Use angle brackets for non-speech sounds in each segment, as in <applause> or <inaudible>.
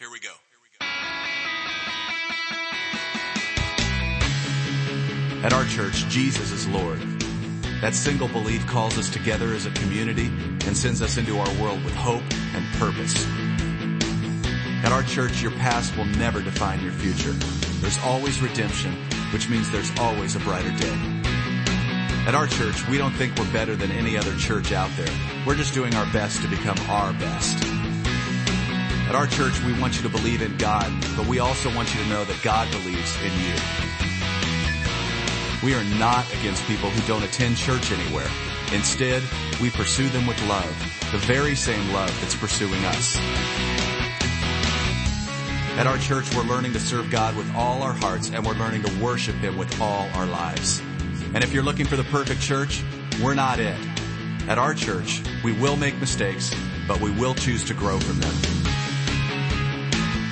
Here we go. At our church, Jesus is Lord. That single belief calls us together as a community and sends us into our world with hope and purpose. At our church, your past will never define your future. There's always redemption, which means there's always a brighter day. At our church, we don't think we're better than any other church out there. We're just doing our best to become our best. At our church, we want you to believe in God, but we also want you to know that God believes in you. We are not against people who don't attend church anywhere. Instead, we pursue them with love, the very same love that's pursuing us. At our church, we're learning to serve God with all our hearts and we're learning to worship Him with all our lives. And if you're looking for the perfect church, we're not it. At our church, we will make mistakes, but we will choose to grow from them.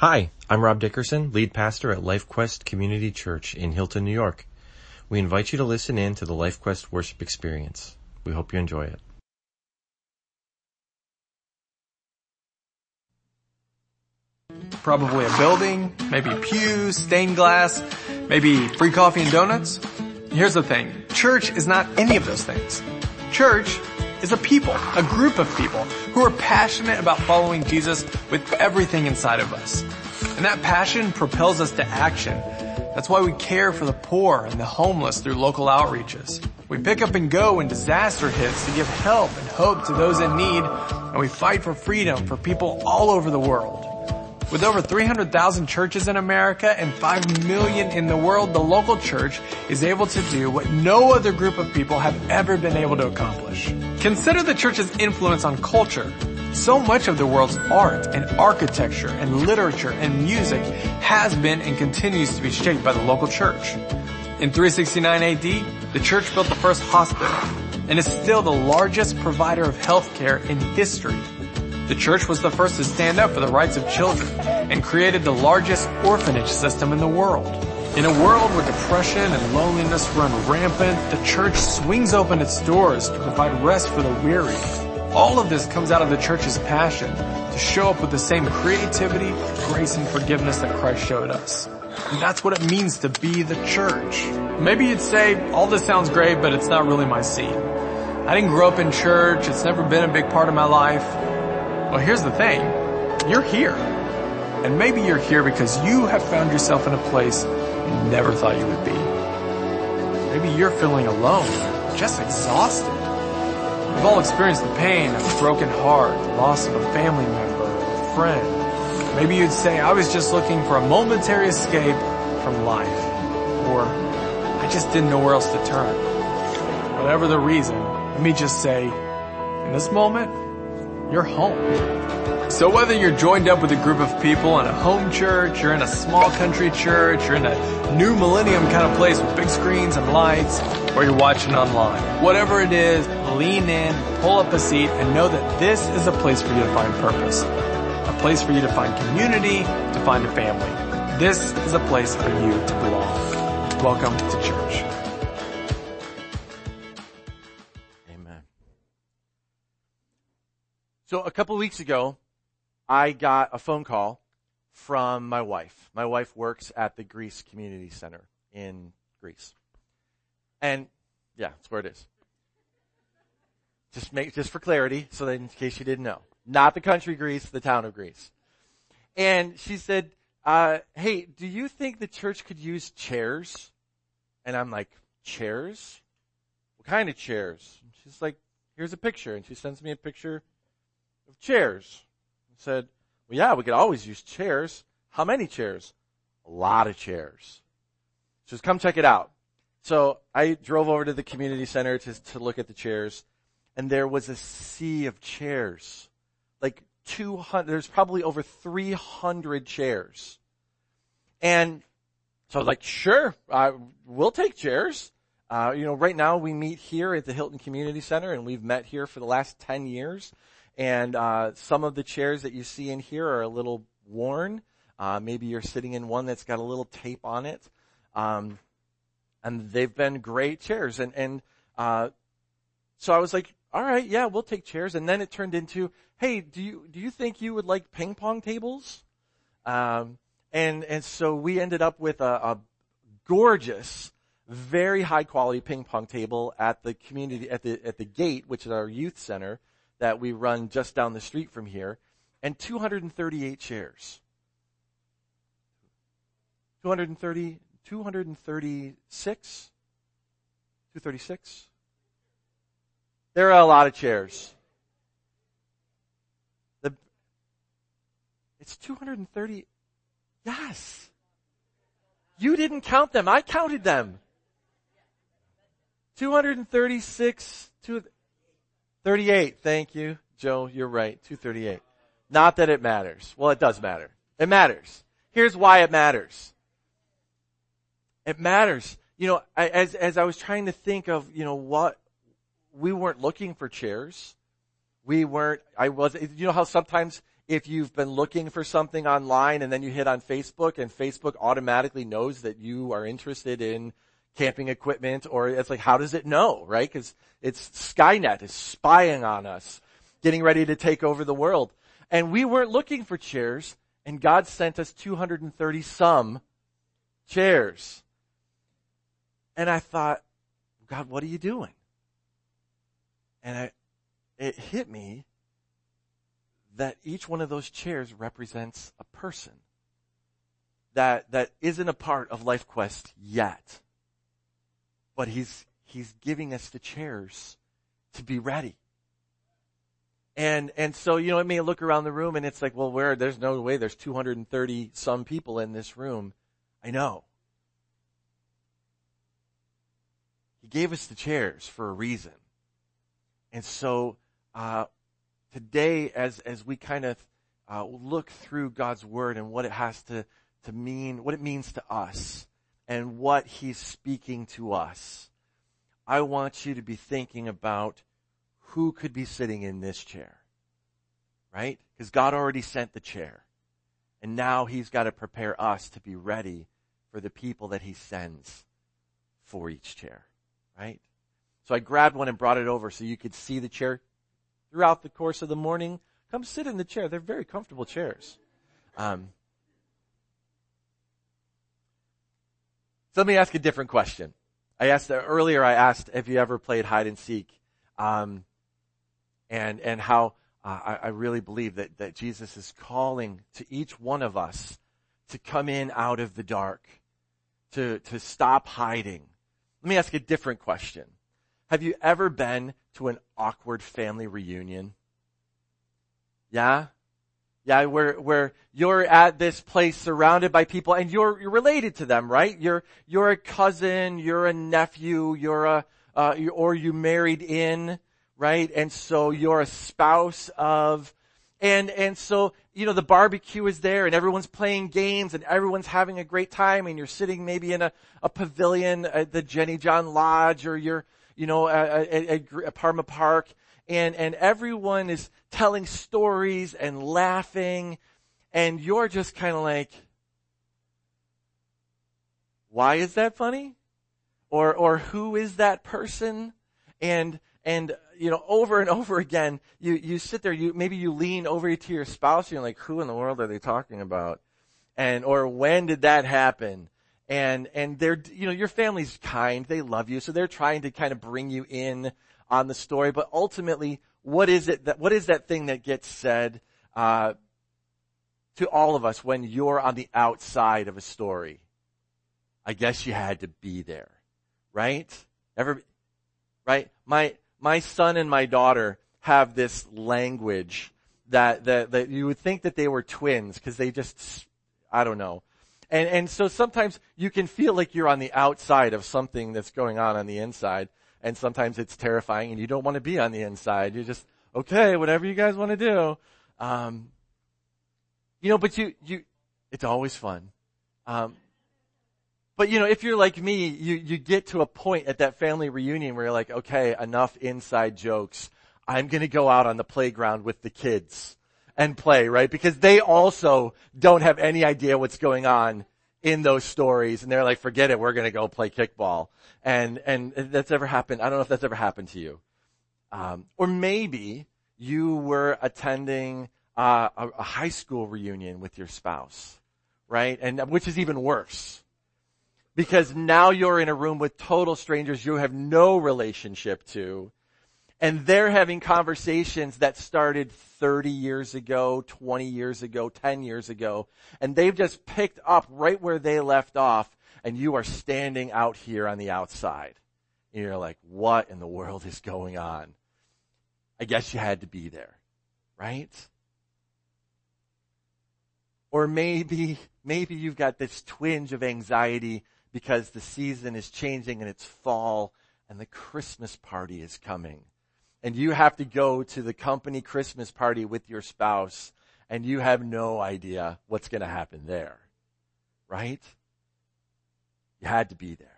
Hi, I'm Rob Dickerson, lead pastor at LifeQuest Community Church in Hilton, New York. We invite you to listen in to the LifeQuest worship experience. We hope you enjoy it. Probably a building, maybe pews, stained glass, maybe free coffee and donuts. Here's the thing. Church is not any of those things. Church is a people, a group of people who are passionate about following Jesus with everything inside of us. And that passion propels us to action. That's why we care for the poor and the homeless through local outreaches. We pick up and go when disaster hits to give help and hope to those in need, and we fight for freedom for people all over the world. With over 300,000 churches in America and 5 million in the world, the local church is able to do what no other group of people have ever been able to accomplish. Consider the church's influence on culture. So much of the world's art and architecture and literature and music has been and continues to be shaped by the local church. In 369 AD, the church built the first hospital and is still the largest provider of healthcare in history. The church was the first to stand up for the rights of children and created the largest orphanage system in the world. In a world where depression and loneliness run rampant, the church swings open its doors to provide rest for the weary. All of this comes out of the church's passion to show up with the same creativity, grace, and forgiveness that Christ showed us. And that's what it means to be the church. Maybe you'd say, all this sounds great, but it's not really my scene. I didn't grow up in church. It's never been a big part of my life. Well, here's the thing. You're here. And maybe you're here because you have found yourself in a place you never thought you would be. Maybe you're feeling alone, just exhausted. We've all experienced the pain of a broken heart, the loss of a family member, a friend. Maybe you'd say, I was just looking for a momentary escape from life. Or, I just didn't know where else to turn. Whatever the reason, let me just say, in this moment, you're home. So whether you're joined up with a group of people in a home church, you're in a small country church, you're in a new millennium kind of place with big screens and lights, or you're watching online, whatever it is, lean in, pull up a seat, and know that this is a place for you to find purpose. A place for you to find community, to find a family. This is a place for you to belong. Welcome to So a couple weeks ago, I got a phone call from my wife. My wife works at the Greece Community Center in Greece. And yeah, that's where it is. Just make, just for clarity, so that in case you didn't know. Not the country Greece, the town of Greece. And she said, uh, hey, do you think the church could use chairs? And I'm like, chairs? What kind of chairs? And she's like, here's a picture. And she sends me a picture of chairs. Said, well, yeah, we could always use chairs. How many chairs? A lot of chairs. Just come check it out. So I drove over to the community center to, to look at the chairs and there was a sea of chairs. Like 200, there's probably over 300 chairs. And so I was like, sure, uh, we'll take chairs. Uh, you know, right now we meet here at the Hilton Community Center and we've met here for the last 10 years. And, uh, some of the chairs that you see in here are a little worn. Uh, maybe you're sitting in one that's got a little tape on it. Um, and they've been great chairs. And, and, uh, so I was like, all right, yeah, we'll take chairs. And then it turned into, hey, do you, do you think you would like ping pong tables? Um, and, and so we ended up with a, a gorgeous, very high quality ping pong table at the community, at the, at the gate, which is our youth center that we run just down the street from here, and 238 chairs. 230, 236? 236? There are a lot of chairs. The, it's 230. Yes. You didn't count them. I counted them. 236, 38. Thank you, Joe. You're right. 238. Not that it matters. Well, it does matter. It matters. Here's why it matters. It matters. You know, as, as I was trying to think of, you know, what, we weren't looking for chairs. We weren't, I was, you know how sometimes if you've been looking for something online and then you hit on Facebook and Facebook automatically knows that you are interested in camping equipment or it's like, how does it know, right? Cause it's Skynet is spying on us, getting ready to take over the world. And we weren't looking for chairs and God sent us 230 some chairs. And I thought, God, what are you doing? And I, it hit me that each one of those chairs represents a person that, that isn't a part of Life Quest yet. But he's, he's giving us the chairs to be ready. And, and so, you know, it may look around the room and it's like, well, where, there's no way there's 230 some people in this room. I know. He gave us the chairs for a reason. And so, uh, today, as as we kind of uh, look through God's word and what it has to to mean, what it means to us, and what He's speaking to us, I want you to be thinking about who could be sitting in this chair, right? Because God already sent the chair, and now He's got to prepare us to be ready for the people that He sends for each chair, right? So I grabbed one and brought it over so you could see the chair throughout the course of the morning. Come sit in the chair. They're very comfortable chairs. Um, so let me ask a different question. I asked earlier. I asked if you ever played hide and seek, um, and and how uh, I, I really believe that that Jesus is calling to each one of us to come in out of the dark, to to stop hiding. Let me ask a different question. Have you ever been to an awkward family reunion? Yeah? Yeah, where, where you're at this place surrounded by people and you're, you're related to them, right? You're, you're a cousin, you're a nephew, you're a, uh, or you married in, right? And so you're a spouse of, and, and so, you know, the barbecue is there and everyone's playing games and everyone's having a great time and you're sitting maybe in a, a pavilion at the Jenny John Lodge or you're, you know, at, at, at Parma Park, and, and everyone is telling stories and laughing, and you're just kind of like, why is that funny? Or, or who is that person? And, and, you know, over and <laughs> over again, you, you sit there, you, maybe you lean over to your spouse and you're like, who in the world are they talking about? And, or when did that happen? and and they're you know your family's kind they love you so they're trying to kind of bring you in on the story but ultimately what is it that what is that thing that gets said uh, to all of us when you're on the outside of a story i guess you had to be there right ever right my my son and my daughter have this language that, that, that you would think that they were twins because they just, I don't know. And, and so sometimes you can feel like you're on the outside of something that's going on on the inside. And sometimes it's terrifying and you don't want to be on the inside. You're just, okay, whatever you guys want to do. Um, you know, but you, you, it's always fun. Um, but you know, if you're like me, you, you get to a point at that family reunion where you're like, okay, enough inside jokes. I'm gonna go out on the playground with the kids and play, right? Because they also don't have any idea what's going on in those stories and they're like, forget it, we're gonna go play kickball. And, and that's ever happened. I don't know if that's ever happened to you. Um, or maybe you were attending uh, a, a high school reunion with your spouse, right? And which is even worse because now you're in a room with total strangers you have no relationship to. And they're having conversations that started 30 years ago, 20 years ago, 10 years ago, and they've just picked up right where they left off, and you are standing out here on the outside. And you're like, what in the world is going on? I guess you had to be there, right? Or maybe, maybe you've got this twinge of anxiety because the season is changing and it's fall and the Christmas party is coming. And you have to go to the company Christmas party with your spouse and you have no idea what's going to happen there. Right? You had to be there.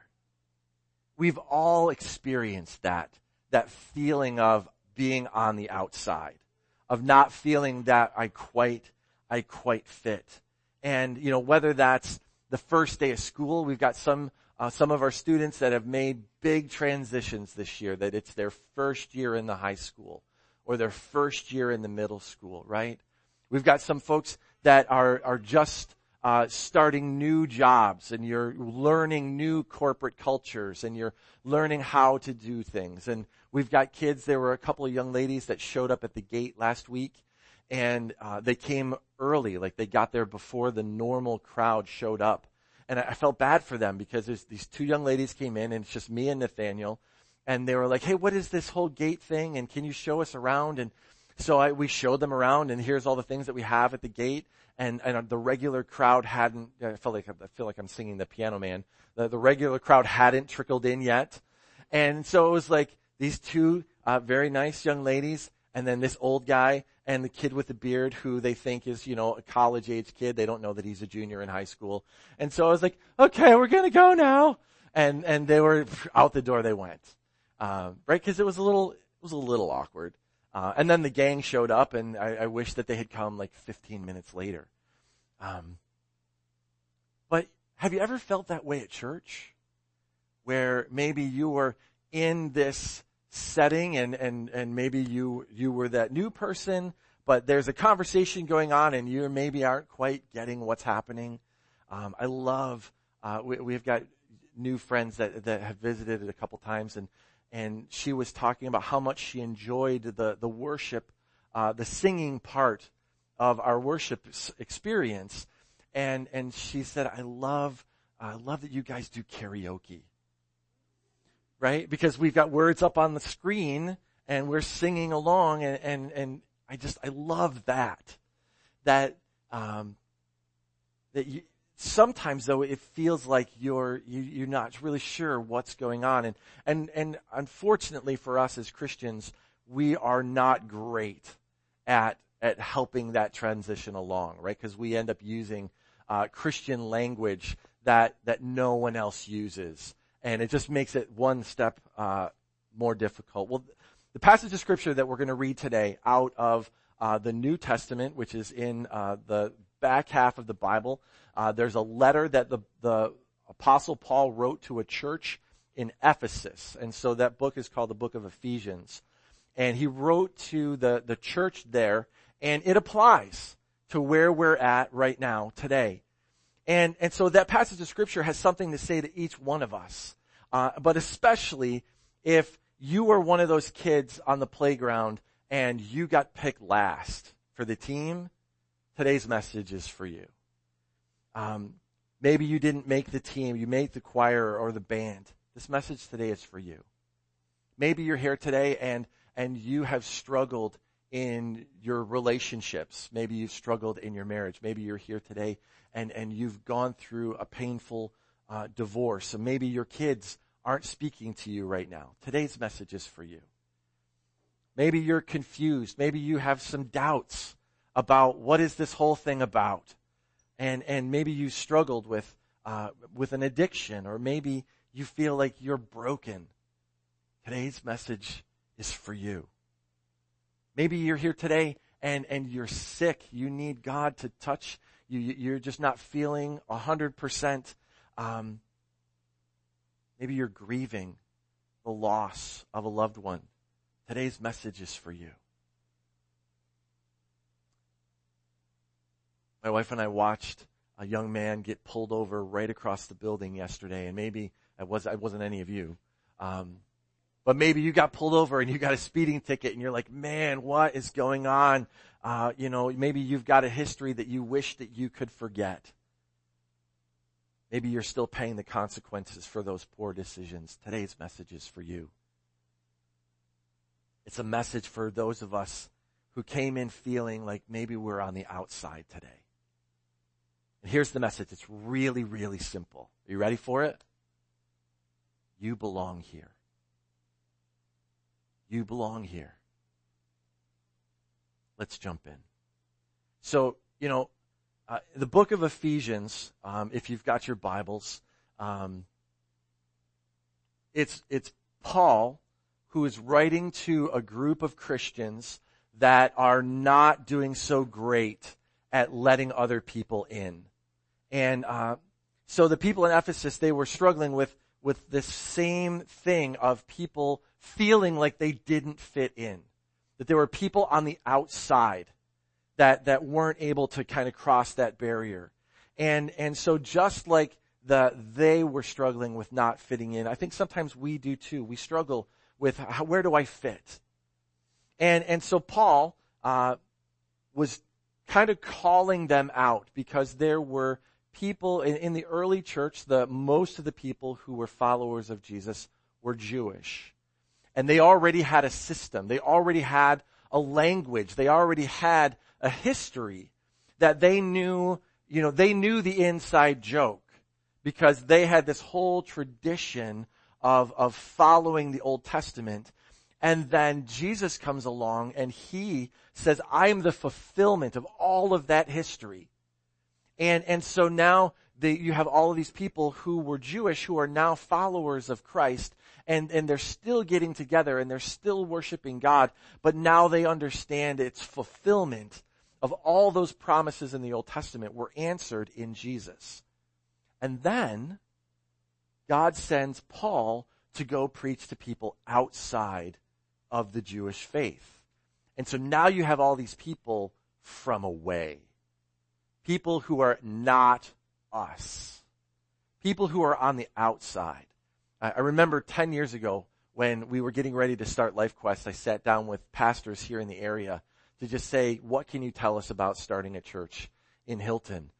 We've all experienced that, that feeling of being on the outside, of not feeling that I quite, I quite fit. And, you know, whether that's the first day of school. We've got some, uh, some of our students that have made big transitions this year, that it's their first year in the high school or their first year in the middle school, right? We've got some folks that are, are just, uh, starting new jobs and you're learning new corporate cultures and you're learning how to do things. And we've got kids, there were a couple of young ladies that showed up at the gate last week and uh, they came early, like they got there before the normal crowd showed up. And I, felt bad for them because there's these two young ladies came in, and it's just me and Nathaniel, and they were like, "Hey, what is this whole gate thing? And can you show us around?" And so I, we showed them around, and here's all the things that we have at the gate. And, and the regular crowd hadn't. I felt like I feel like I'm singing the Piano Man. The, the regular crowd hadn't trickled in yet, and so it was like these two uh, very nice young ladies, and then this old guy, and the kid with the beard who they think is, you know, a college age kid. They don't know that he's a junior in high school. And so I was like, okay, we're going to go now. And, and they were out the door they went. Um, right? Cause it was a little, it was a little awkward. Uh, and then the gang showed up and I, I wish that they had come like 15 minutes later. Um, but have you ever felt that way at church? Where maybe you were in this setting and, and, and maybe you, you were that new person, but there's a conversation going on and you maybe aren't quite getting what's happening. Um, I love, uh, we, we've got new friends that, that have visited it a couple times and, and she was talking about how much she enjoyed the, the worship, uh, the singing part of our worship experience. And, and she said, I love, I love that you guys do karaoke right? Because we've got words up on the screen and we're singing along and, and, and I just, I love that. That, um, that you, sometimes though it feels like you're, you, you're not really sure what's going on. And, and, and unfortunately for us as Christians, we are not great at, at helping that transition along, right? Because we end up using, uh, Christian language that, that no one else uses and it just makes it one step uh, more difficult. Well, the passage of scripture that we're going to read today out of uh, the New Testament, which is in uh, the back half of the Bible, uh, there's a letter that the the apostle Paul wrote to a church in Ephesus, and so that book is called the Book of Ephesians, and he wrote to the the church there, and it applies to where we're at right now today. And, and so that passage of scripture has something to say to each one of us. Uh, but especially if you were one of those kids on the playground and you got picked last for the team, today's message is for you. Um, maybe you didn't make the team, you made the choir or the band. This message today is for you. Maybe you're here today and, and you have struggled in your relationships. Maybe you've struggled in your marriage. Maybe you're here today and, and you've gone through a painful uh, divorce. So maybe your kids aren't speaking to you right now. Today's message is for you. Maybe you're confused. Maybe you have some doubts about what is this whole thing about. And, and maybe you struggled with, uh, with an addiction or maybe you feel like you're broken. Today's message is for you. Maybe you're here today and, and you're sick. You need God to touch you. You're just not feeling a hundred percent. Um, maybe you're grieving the loss of a loved one. Today's message is for you. My wife and I watched a young man get pulled over right across the building yesterday, and maybe I was I wasn't any of you. Um, but maybe you got pulled over and you got a speeding ticket and you're like, man, what is going on? Uh, you know, maybe you've got a history that you wish that you could forget. Maybe you're still paying the consequences for those poor decisions. Today's message is for you. It's a message for those of us who came in feeling like maybe we're on the outside today. And here's the message. It's really, really simple. Are you ready for it? You belong here. You belong here. Let's jump in. So, you know, uh, the book of Ephesians, um, if you've got your Bibles, um, it's it's Paul who is writing to a group of Christians that are not doing so great at letting other people in, and uh, so the people in Ephesus they were struggling with with this same thing of people feeling like they didn't fit in. That there were people on the outside that, that weren't able to kind of cross that barrier. And, and so just like the, they were struggling with not fitting in, I think sometimes we do too. We struggle with how, where do I fit? And, and so Paul, uh, was kind of calling them out because there were people in, in the early church, the most of the people who were followers of Jesus were Jewish. And they already had a system. They already had a language. They already had a history that they knew, you know, they knew the inside joke because they had this whole tradition of, of following the Old Testament. And then Jesus comes along and he says, I'm the fulfillment of all of that history. And, and so now you have all of these people who were Jewish who are now followers of Christ and, and they're still getting together and they're still worshiping God, but now they understand its fulfillment of all those promises in the Old Testament were answered in Jesus. And then God sends Paul to go preach to people outside of the Jewish faith. And so now you have all these people from away people who are not us, people who are on the outside. I remember 10 years ago when we were getting ready to start Life Quest, I sat down with pastors here in the area to just say, what can you tell us about starting a church in Hilton?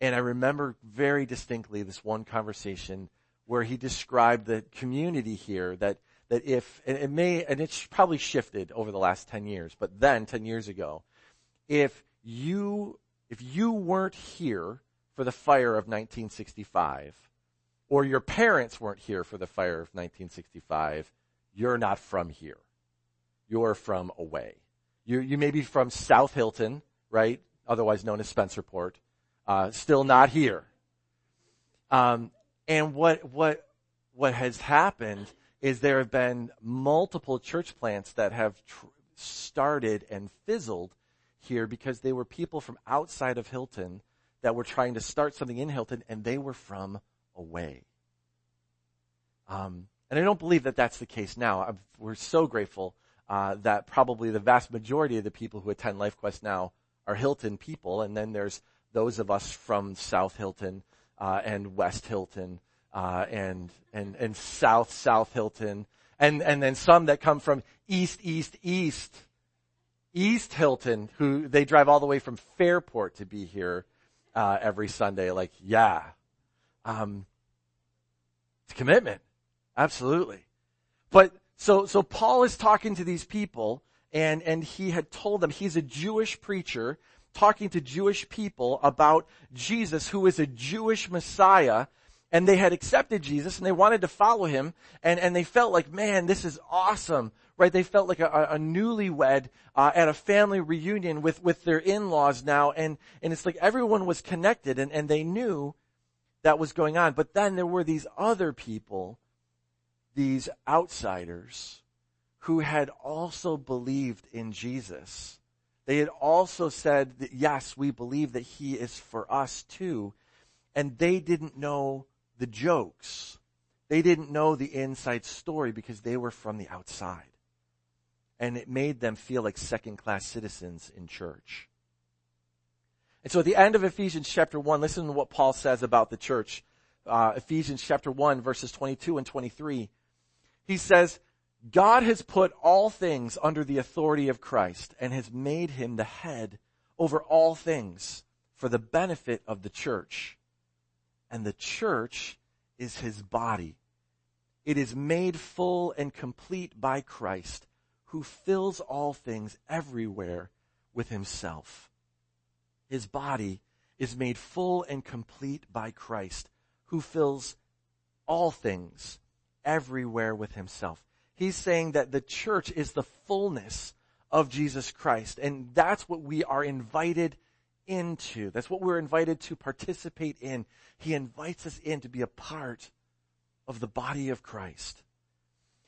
And I remember very distinctly this one conversation where he described the community here that, that if, and it may, and it's probably shifted over the last 10 years, but then 10 years ago, if you if you weren't here for the fire of 1965, or your parents weren't here for the fire of 1965, you're not from here. You're from away. You, you may be from South Hilton, right? Otherwise known as Spencerport. Uh, still not here. Um, and what, what, what has happened is there have been multiple church plants that have tr- started and fizzled here because they were people from outside of Hilton that were trying to start something in Hilton and they were from away. Um, and I don't believe that that's the case now. I'm, we're so grateful uh, that probably the vast majority of the people who attend LifeQuest now are Hilton people, and then there's those of us from South Hilton uh, and West Hilton uh, and and and South South Hilton, and and then some that come from East East East East Hilton, who they drive all the way from Fairport to be here uh, every Sunday. Like, yeah, um, it's commitment, absolutely. But so so Paul is talking to these people, and, and he had told them he's a Jewish preacher talking to Jewish people about Jesus who is a Jewish Messiah and they had accepted Jesus and they wanted to follow him and, and they felt like, man, this is awesome, right? They felt like a, a newlywed uh, at a family reunion with, with their in-laws now and, and it's like everyone was connected and, and they knew that was going on. But then there were these other people, these outsiders who had also believed in Jesus. They had also said that yes, we believe that he is for us too. And they didn't know the jokes. They didn't know the inside story because they were from the outside. And it made them feel like second class citizens in church. And so at the end of Ephesians chapter 1, listen to what Paul says about the church. Uh, Ephesians chapter 1 verses 22 and 23. He says, God has put all things under the authority of Christ and has made him the head over all things for the benefit of the church and the church is his body. It is made full and complete by Christ, who fills all things everywhere with himself. His body is made full and complete by Christ, who fills all things everywhere with himself. He's saying that the church is the fullness of Jesus Christ, and that's what we are invited into. That's what we're invited to participate in. He invites us in to be a part of the body of Christ.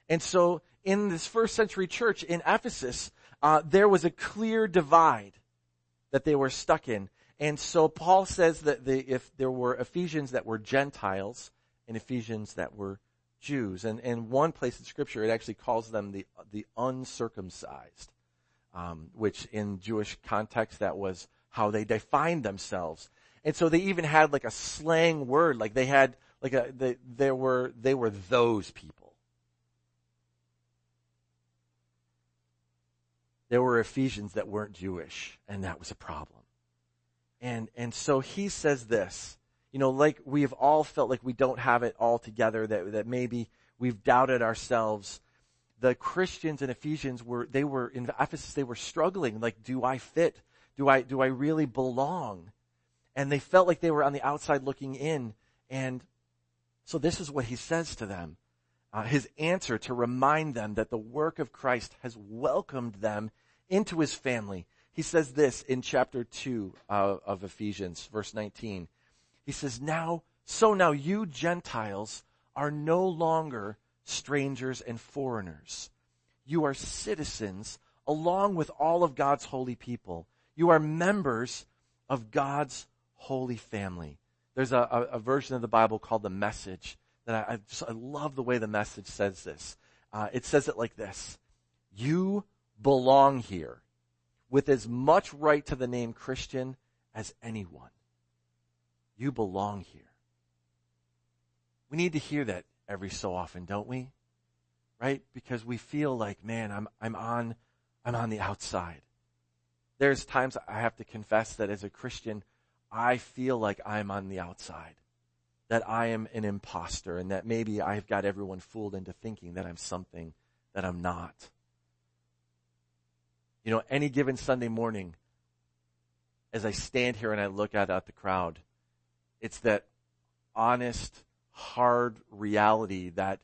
And so in this first century church in Ephesus, uh, there was a clear divide that they were stuck in. And so Paul says that the, if there were Ephesians that were Gentiles and Ephesians that were Jews, and in one place in Scripture it actually calls them the the uncircumcised, um, which in Jewish context that was how they defined themselves. And so they even had like a slang word, like they had like a, they, they were, they were those people. There were Ephesians that weren't Jewish, and that was a problem. And, and so he says this, you know, like we've all felt like we don't have it all together, that, that maybe we've doubted ourselves. The Christians in Ephesians were, they were, in Ephesus, they were struggling, like, do I fit? Do I, do I really belong? And they felt like they were on the outside looking in. And so this is what he says to them. Uh, his answer to remind them that the work of Christ has welcomed them into his family. He says this in chapter 2 uh, of Ephesians, verse 19. He says, Now, so now you Gentiles are no longer strangers and foreigners. You are citizens along with all of God's holy people you are members of God's holy family. There's a, a, a version of the Bible called the Message that I, I, just, I love the way the Message says this. Uh, it says it like this: You belong here with as much right to the name Christian as anyone. You belong here. We need to hear that every so often, don't we? Right? Because we feel like, man, I'm, I'm on, I'm on the outside. There's times I have to confess that as a Christian, I feel like I'm on the outside. That I am an imposter and that maybe I've got everyone fooled into thinking that I'm something that I'm not. You know, any given Sunday morning, as I stand here and I look out at the crowd, it's that honest, hard reality that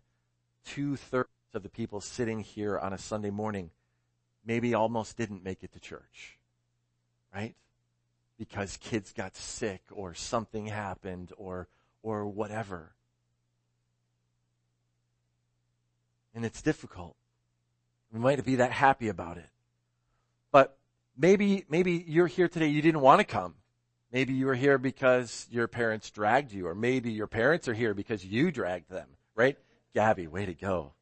two thirds of the people sitting here on a Sunday morning maybe almost didn't make it to church right? Because kids got sick or something happened or, or whatever. And it's difficult. We might be that happy about it. But maybe, maybe you're here today, you didn't want to come. Maybe you were here because your parents dragged you, or maybe your parents are here because you dragged them, right? Gabby, way to go.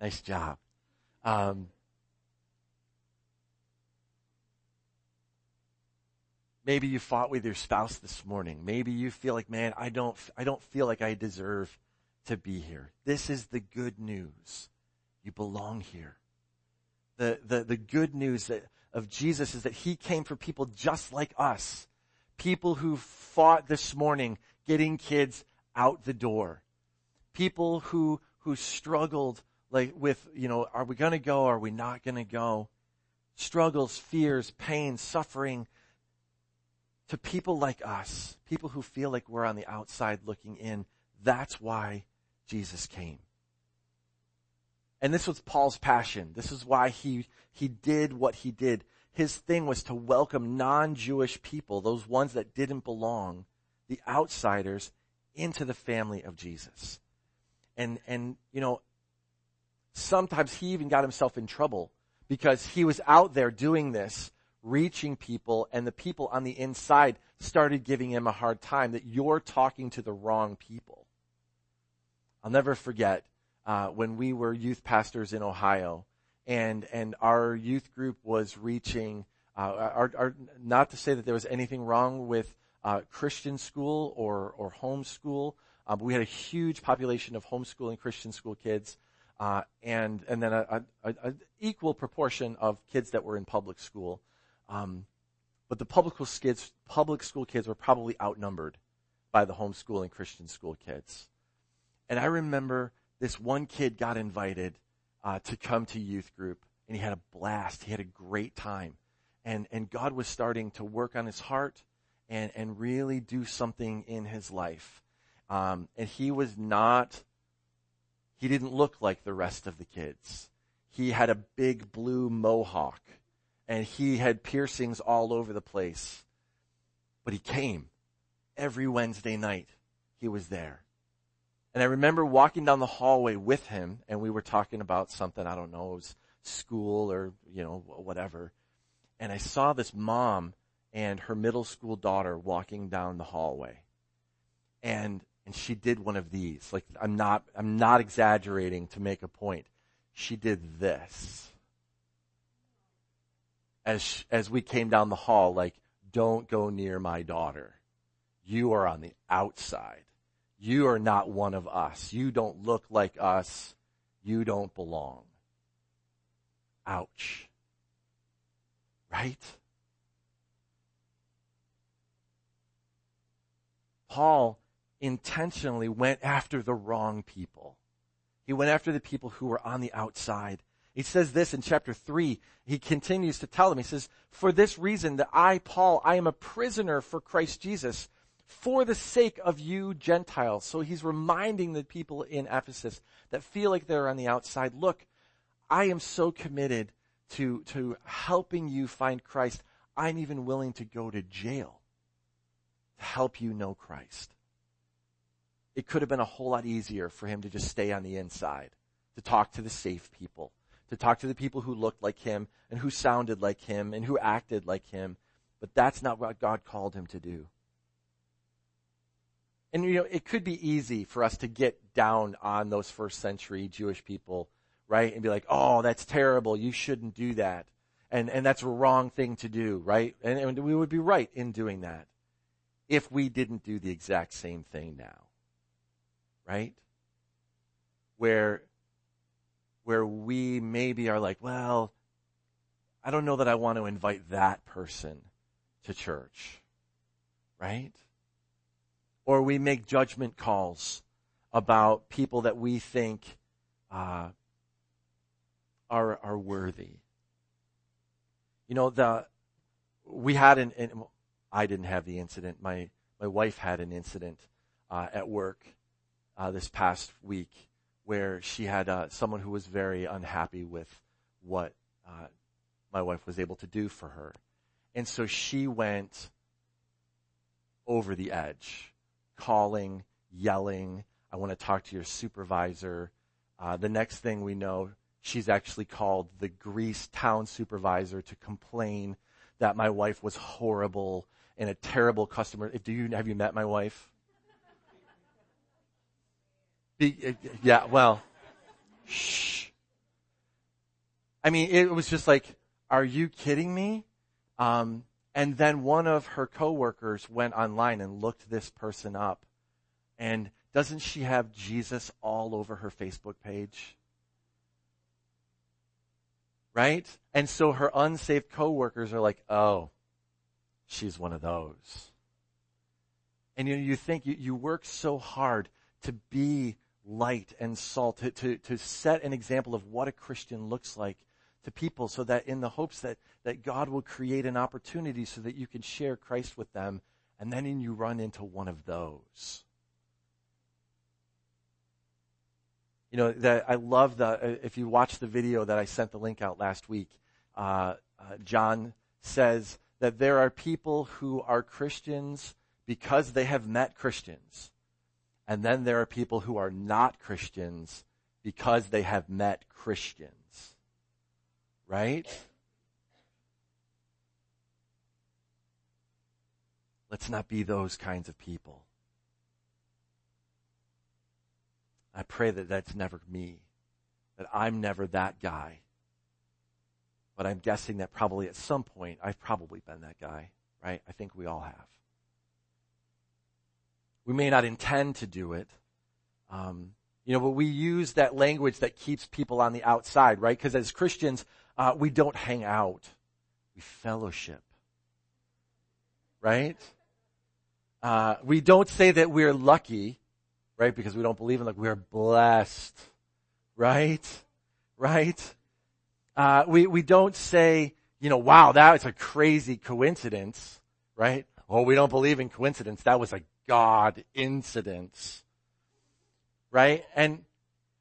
Nice job. Um, Maybe you fought with your spouse this morning. Maybe you feel like, man, I don't, I don't feel like I deserve to be here. This is the good news. You belong here. The, the, the good news that, of Jesus is that he came for people just like us. People who fought this morning getting kids out the door. People who, who struggled like with, you know, are we going to go? Are we not going to go? struggles, fears, pain, suffering to people like us, people who feel like we're on the outside looking in. That's why Jesus came. And this was Paul's passion. This is why he, he did what he did. His thing was to welcome non-Jewish people, those ones that didn't belong, the outsiders, into the family of Jesus. And, and, you know, sometimes he even got himself in trouble because he was out there doing this, reaching people, and the people on the inside started giving him a hard time that you're talking to the wrong people. I'll never forget uh, when we were youth pastors in Ohio, and and our youth group was reaching. Uh, our, our, not to say that there was anything wrong with uh, Christian school or or homeschool, uh, but we had a huge population of homeschooling Christian school kids, uh, and and then a, a, a, equal proportion of kids that were in public school. Um, but the public school kids, public school kids were probably outnumbered by the homeschooling Christian school kids. And I remember this one kid got invited uh, to come to youth group, and he had a blast. He had a great time, and and God was starting to work on his heart and and really do something in his life. Um, and he was not. He didn't look like the rest of the kids. He had a big blue mohawk, and he had piercings all over the place. But he came every Wednesday night. He was there. And I remember walking down the hallway with him and we were talking about something, I don't know, it was school or, you know, whatever. And I saw this mom and her middle school daughter walking down the hallway. And, and she did one of these. Like, I'm not, I'm not exaggerating to make a point. She did this. As, as we came down the hall, like, don't go near my daughter. You are on the outside. You are not one of us. You don't look like us. You don't belong. Ouch. Right? Paul intentionally went after the wrong people. He went after the people who were on the outside. He says this in chapter 3. He continues to tell them, he says, For this reason that I, Paul, I am a prisoner for Christ Jesus for the sake of you Gentiles. So he's reminding the people in Ephesus that feel like they're on the outside, look, I am so committed to, to helping you find Christ. I'm even willing to go to jail to help you know Christ. It could have been a whole lot easier for him to just stay on the inside, to talk to the safe people, to talk to the people who looked like him and who sounded like him and who acted like him. But that's not what God called him to do. And you know, it could be easy for us to get down on those first century Jewish people, right? And be like, oh, that's terrible. You shouldn't do that. And, and that's a wrong thing to do, right? And, and we would be right in doing that if we didn't do the exact same thing now. Right? Where, where we maybe are like, well, I don't know that I want to invite that person to church. Right? Or we make judgment calls about people that we think uh, are are worthy. You know, the we had an, an, I didn't have the incident. My my wife had an incident uh, at work uh, this past week where she had uh, someone who was very unhappy with what uh, my wife was able to do for her, and so she went over the edge calling, yelling. I want to talk to your supervisor. Uh, the next thing we know, she's actually called the Greece town supervisor to complain that my wife was horrible and a terrible customer. Do you have you met my wife? Be, yeah, well, shh. I mean, it was just like, are you kidding me? Um, and then one of her coworkers went online and looked this person up. And doesn't she have Jesus all over her Facebook page? Right? And so her unsaved coworkers are like, oh, she's one of those. And you, know, you think you, you work so hard to be light and salt, to, to, to set an example of what a Christian looks like to people so that in the hopes that, that God will create an opportunity so that you can share Christ with them and then you run into one of those. You know, that I love the, uh, if you watch the video that I sent the link out last week, uh, uh, John says that there are people who are Christians because they have met Christians. And then there are people who are not Christians because they have met Christians. Right? Let's not be those kinds of people. I pray that that's never me, that I'm never that guy. But I'm guessing that probably at some point I've probably been that guy, right? I think we all have. We may not intend to do it, um, you know, but we use that language that keeps people on the outside, right? Because as Christians, uh, we don't hang out, we fellowship, right? Uh, we don't say that we're lucky right? Because we don't believe in like we're blessed, right? Right? Uh, we, we don't say, you know, wow, that was a crazy coincidence, right? Oh, we don't believe in coincidence. That was a God incident, right? And,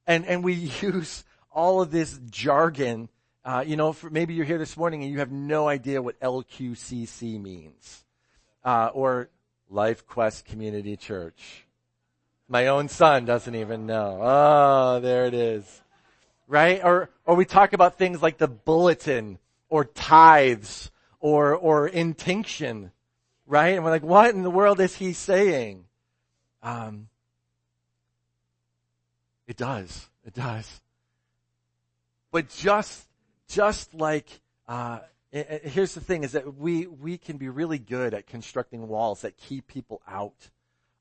and, and we <laughs> use all of this jargon, uh, you know, for, maybe you're here this morning and you have no idea what LQCC means, uh, or Life Quest Community Church, my own son doesn't even know. Oh, there it is. Right? Or, or we talk about things like the bulletin or tithes or, or intinction. Right? And we're like, what in the world is he saying? Um, it does. It does. But just, just like, uh, here's the thing is that we, we can be really good at constructing walls that keep people out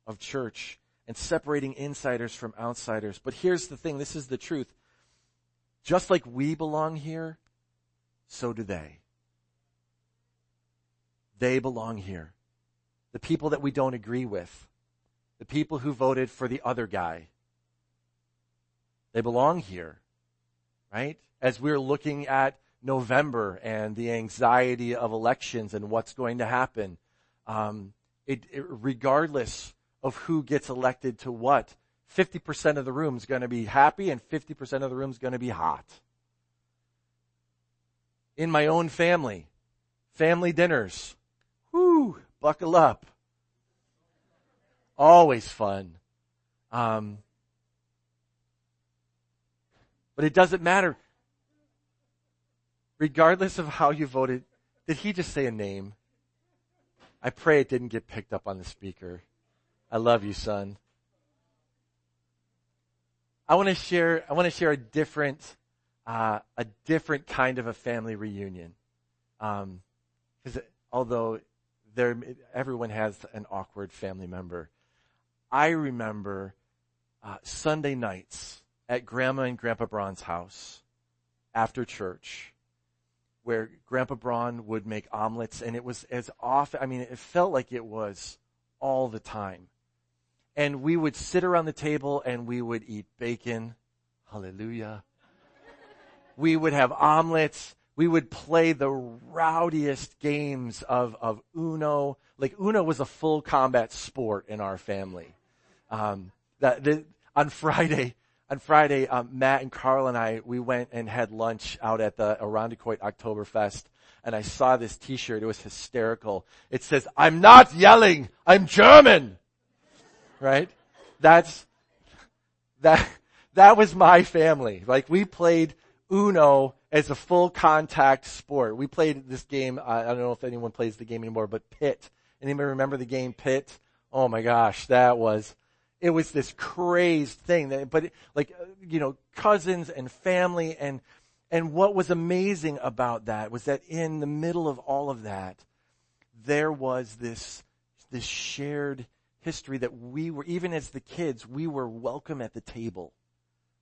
of church and separating insiders from outsiders. But here's the thing, this is the truth. Just like we belong here, so do they. They belong here. The people that we don't agree with. The people who voted for the other guy. They belong here. Right? As we're looking at November and the anxiety of elections and what's going to happen, um, it, it, regardless of who gets elected to what. 50% of the room is going to be happy and 50% of the room is going to be hot. In my own family, family dinners, whoo, buckle up. Always fun. Um, but it doesn't matter. Regardless of how you voted, did he just say a name? I pray it didn't get picked up on the speaker. I love you, son. I want to share, I want to share a different, uh, a different kind of a family reunion. Um, cause although there, everyone has an awkward family member. I remember, uh, Sunday nights at Grandma and Grandpa Braun's house after church where Grandpa Braun would make omelets and it was as often, I mean, it felt like it was all the time and we would sit around the table and we would eat bacon. Hallelujah. we would have omelets. We would play the rowdiest games of, of Uno. Like Uno was a full combat sport in our family. Um, that, on Friday, on Friday, um, Matt and Carl and I, we went and had lunch out at the Irondequoit Oktoberfest and I saw this t-shirt. It was hysterical. It says, I'm not yelling. I'm German right? That's, that, that was my family. Like we played Uno as a full contact sport. We played this game, I don't know if anyone plays the game anymore, but Pit. Anybody remember the game Pit? Oh my gosh, that was, it was this crazed thing that, but like, you know, cousins and family and, and what was amazing about that was that in the middle of all of that, there was this, this shared history that we were, even as the kids, we were welcome at the table.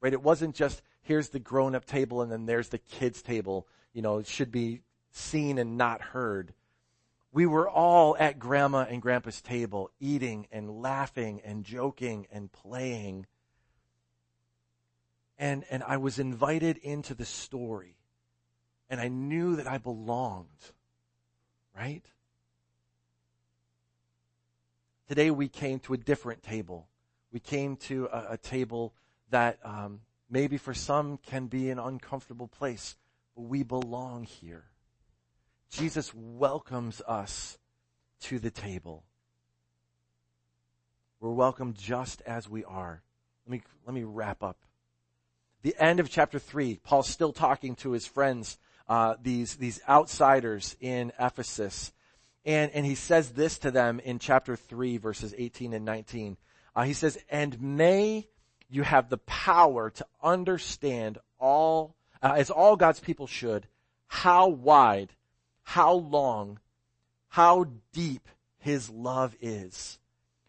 Right? It wasn't just, here's the grown up table and then there's the kids table. You know, it should be seen and not heard. We were all at grandma and grandpa's table, eating and laughing and joking and playing. And, and I was invited into the story and I knew that I belonged. Right? Today we came to a different table. We came to a, a table that um, maybe for some can be an uncomfortable place, but we belong here. Jesus welcomes us to the table. We're welcome just as we are. Let me, let me wrap up. The end of chapter three, Paul's still talking to his friends, uh, these, these outsiders in Ephesus. And, and he says this to them in chapter 3 verses 18 and 19. Uh, he says, and may you have the power to understand all, uh, as all God's people should, how wide, how long, how deep his love is.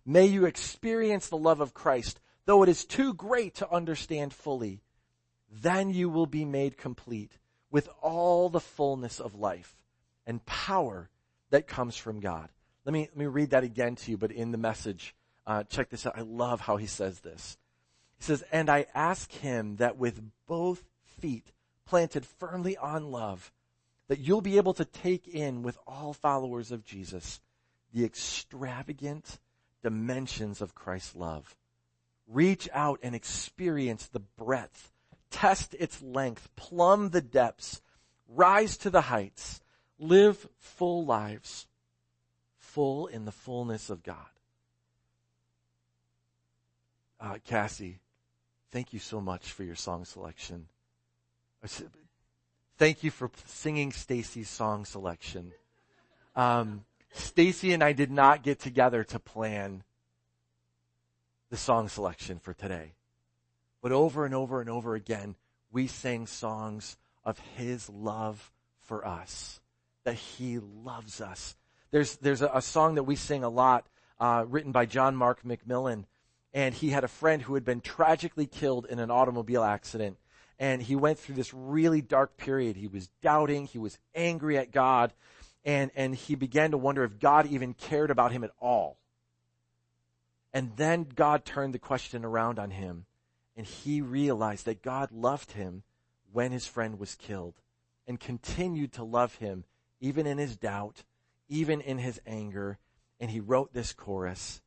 May you experience the love of Christ, though it is too great to understand fully. Then you will be made complete with all the fullness of life and power that comes from God. Let me, let me read that again to you, but in the message, uh, check this out. I love how he says this. He says, and I ask him that with both feet planted firmly on love, that you'll be able to take in with all followers of Jesus the extravagant dimensions of Christ's love. Reach out and experience the breadth, test its length, plumb the depths, rise to the heights, live full lives, full in the fullness of God. Uh, Cassie, thank you so much for your song selection. Thank you for singing Stacy's song selection. Um, Stacy and I did not get together to plan the song selection for today. But over and over and over again, we sang songs of His love for us that he loves us. There's, there's a, a song that we sing a lot, uh, written by John Mark McMillan. And he had a friend who had been tragically killed in an automobile accident. And he went through this really dark period. He was doubting. He was angry at God. And, and he began to wonder if God even cared about him at all. And then God turned the question around on him. And he realized that God loved him when his friend was killed and continued to love him even in his doubt, even in his anger. And he wrote this chorus.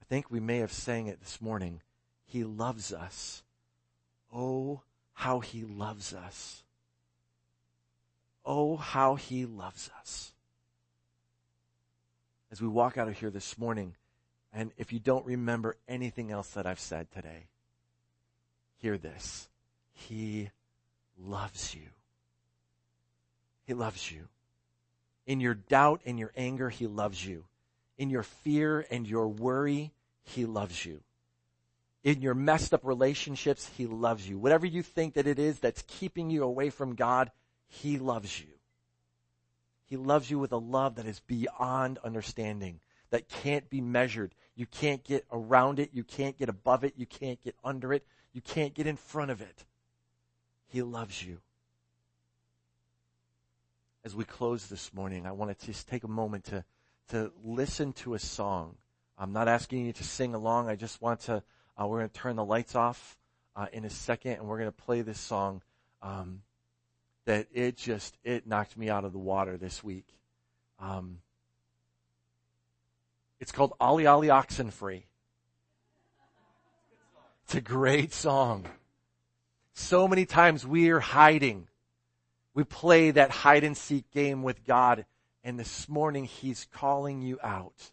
I think we may have sang it this morning. He loves us. Oh, how he loves us. Oh, how he loves us. As we walk out of here this morning, and if you don't remember anything else that I've said today, hear this. He loves you. He loves you. In your doubt and your anger, He loves you. In your fear and your worry, He loves you. In your messed up relationships, He loves you. Whatever you think that it is that's keeping you away from God, He loves you. He loves you with a love that is beyond understanding, that can't be measured. You can't get around it. You can't get above it. You can't get under it. You can't get in front of it. He loves you as we close this morning, I want to just take a moment to, to listen to a song. I'm not asking you to sing along. I just want to, uh, we're going to turn the lights off uh, in a second and we're going to play this song um, that it just, it knocked me out of the water this week. Um, it's called Ollie Ollie Oxen Free. It's a great song. So many times we are hiding we play that hide and seek game with God. And this morning, He's calling you out.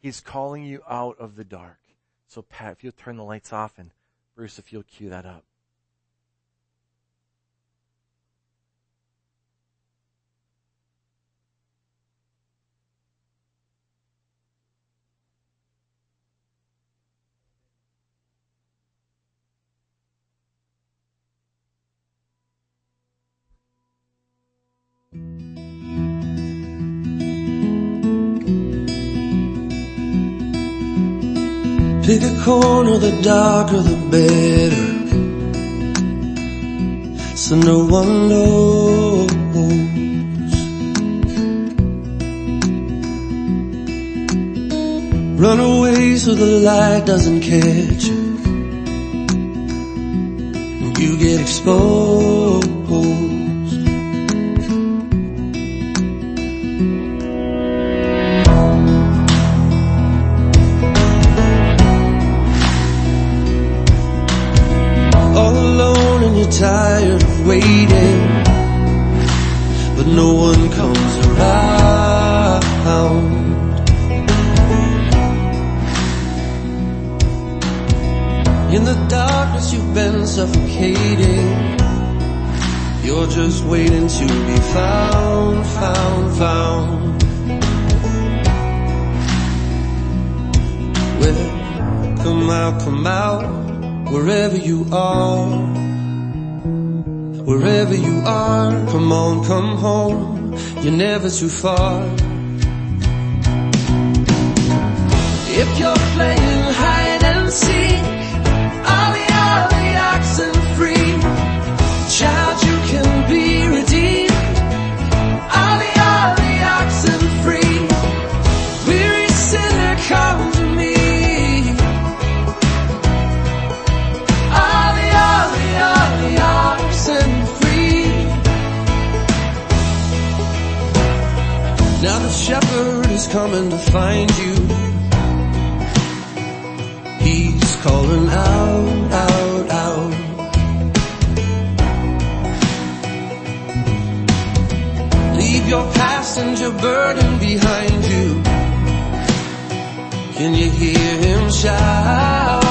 He's calling you out of the dark. So Pat, if you'll turn the lights off and Bruce, if you'll cue that up. Pick a corner, the darker the better. So no one knows. Run away so the light doesn't catch you. You get exposed. Waiting, but no one comes around. In the darkness you've been suffocating. You're just waiting to be found, found, found. Well, come out, come out, wherever you are. Wherever you are, come on, come home. You're never too far. Find you. He's calling out, out, out. Leave your your burden behind you. Can you hear him shout?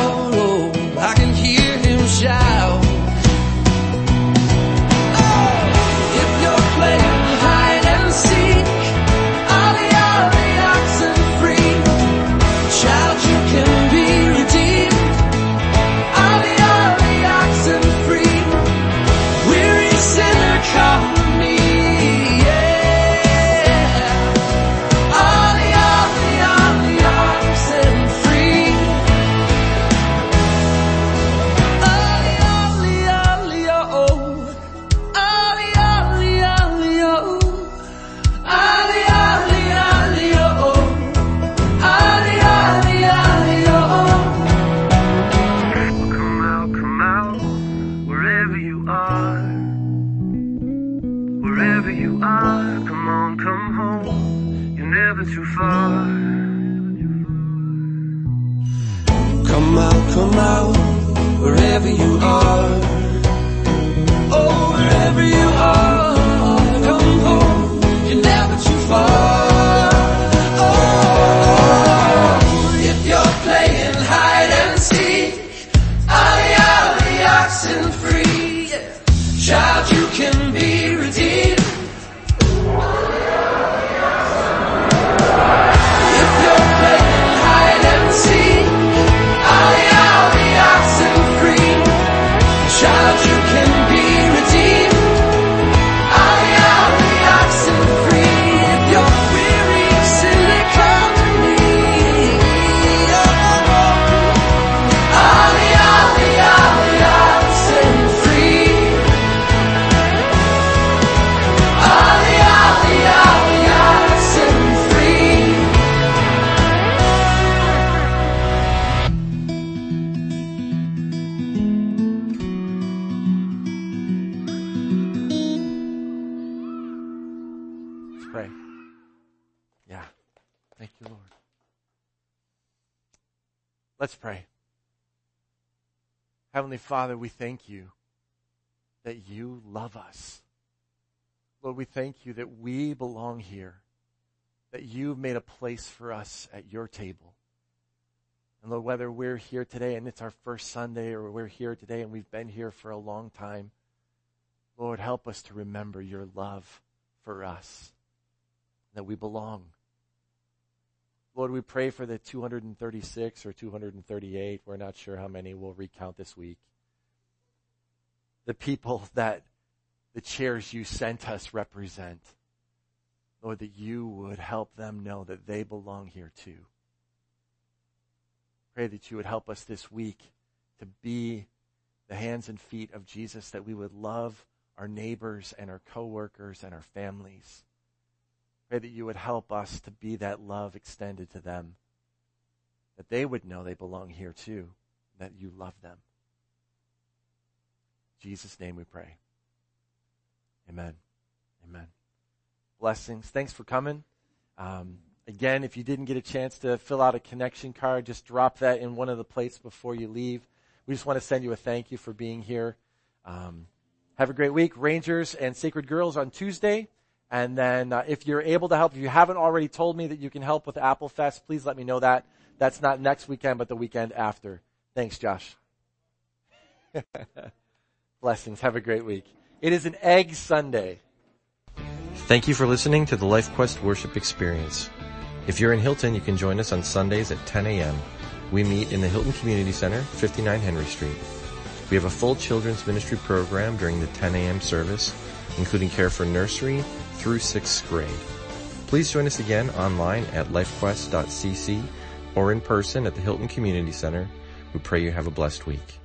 Heavenly Father, we thank you that you love us. Lord, we thank you that we belong here, that you've made a place for us at your table. And Lord, whether we're here today and it's our first Sunday or we're here today and we've been here for a long time, Lord, help us to remember your love for us, that we belong. Lord, we pray for the 236 or 238, we're not sure how many we'll recount this week. The people <laughs> that the chairs you sent us represent. Lord, that you would help them know that they belong here too. Pray that you would help us this week to be the hands and feet of Jesus, that we would love our neighbors and our coworkers and our families. Pray that you would help us to be that love extended to them, that they would know they belong here too, that you love them. In Jesus' name we pray. Amen. Amen. Blessings. Thanks for coming. Um, again, if you didn't get a chance to fill out a connection card, just drop that in one of the plates before you leave. We just want to send you a thank you for being here. Um, Have a great week. Rangers and Sacred Girls on Tuesday. And then uh, if you're able to help, if you haven't already told me that you can help with Apple Fest, please let me know that. That's not next weekend, but the weekend after. Thanks, Josh. <laughs> Blessings. Have a great week. It is an Egg Sunday. Thank you for listening to the LifeQuest Worship Experience. If you're in Hilton, you can join us on Sundays at 10 a.m. We meet in the Hilton Community Center, 59 Henry Street. We have a full children's ministry program during the 10 a.m. service, including care for nursery through sixth grade. Please join us again online at lifequest.cc or in person at the Hilton Community Center. We pray you have a blessed week.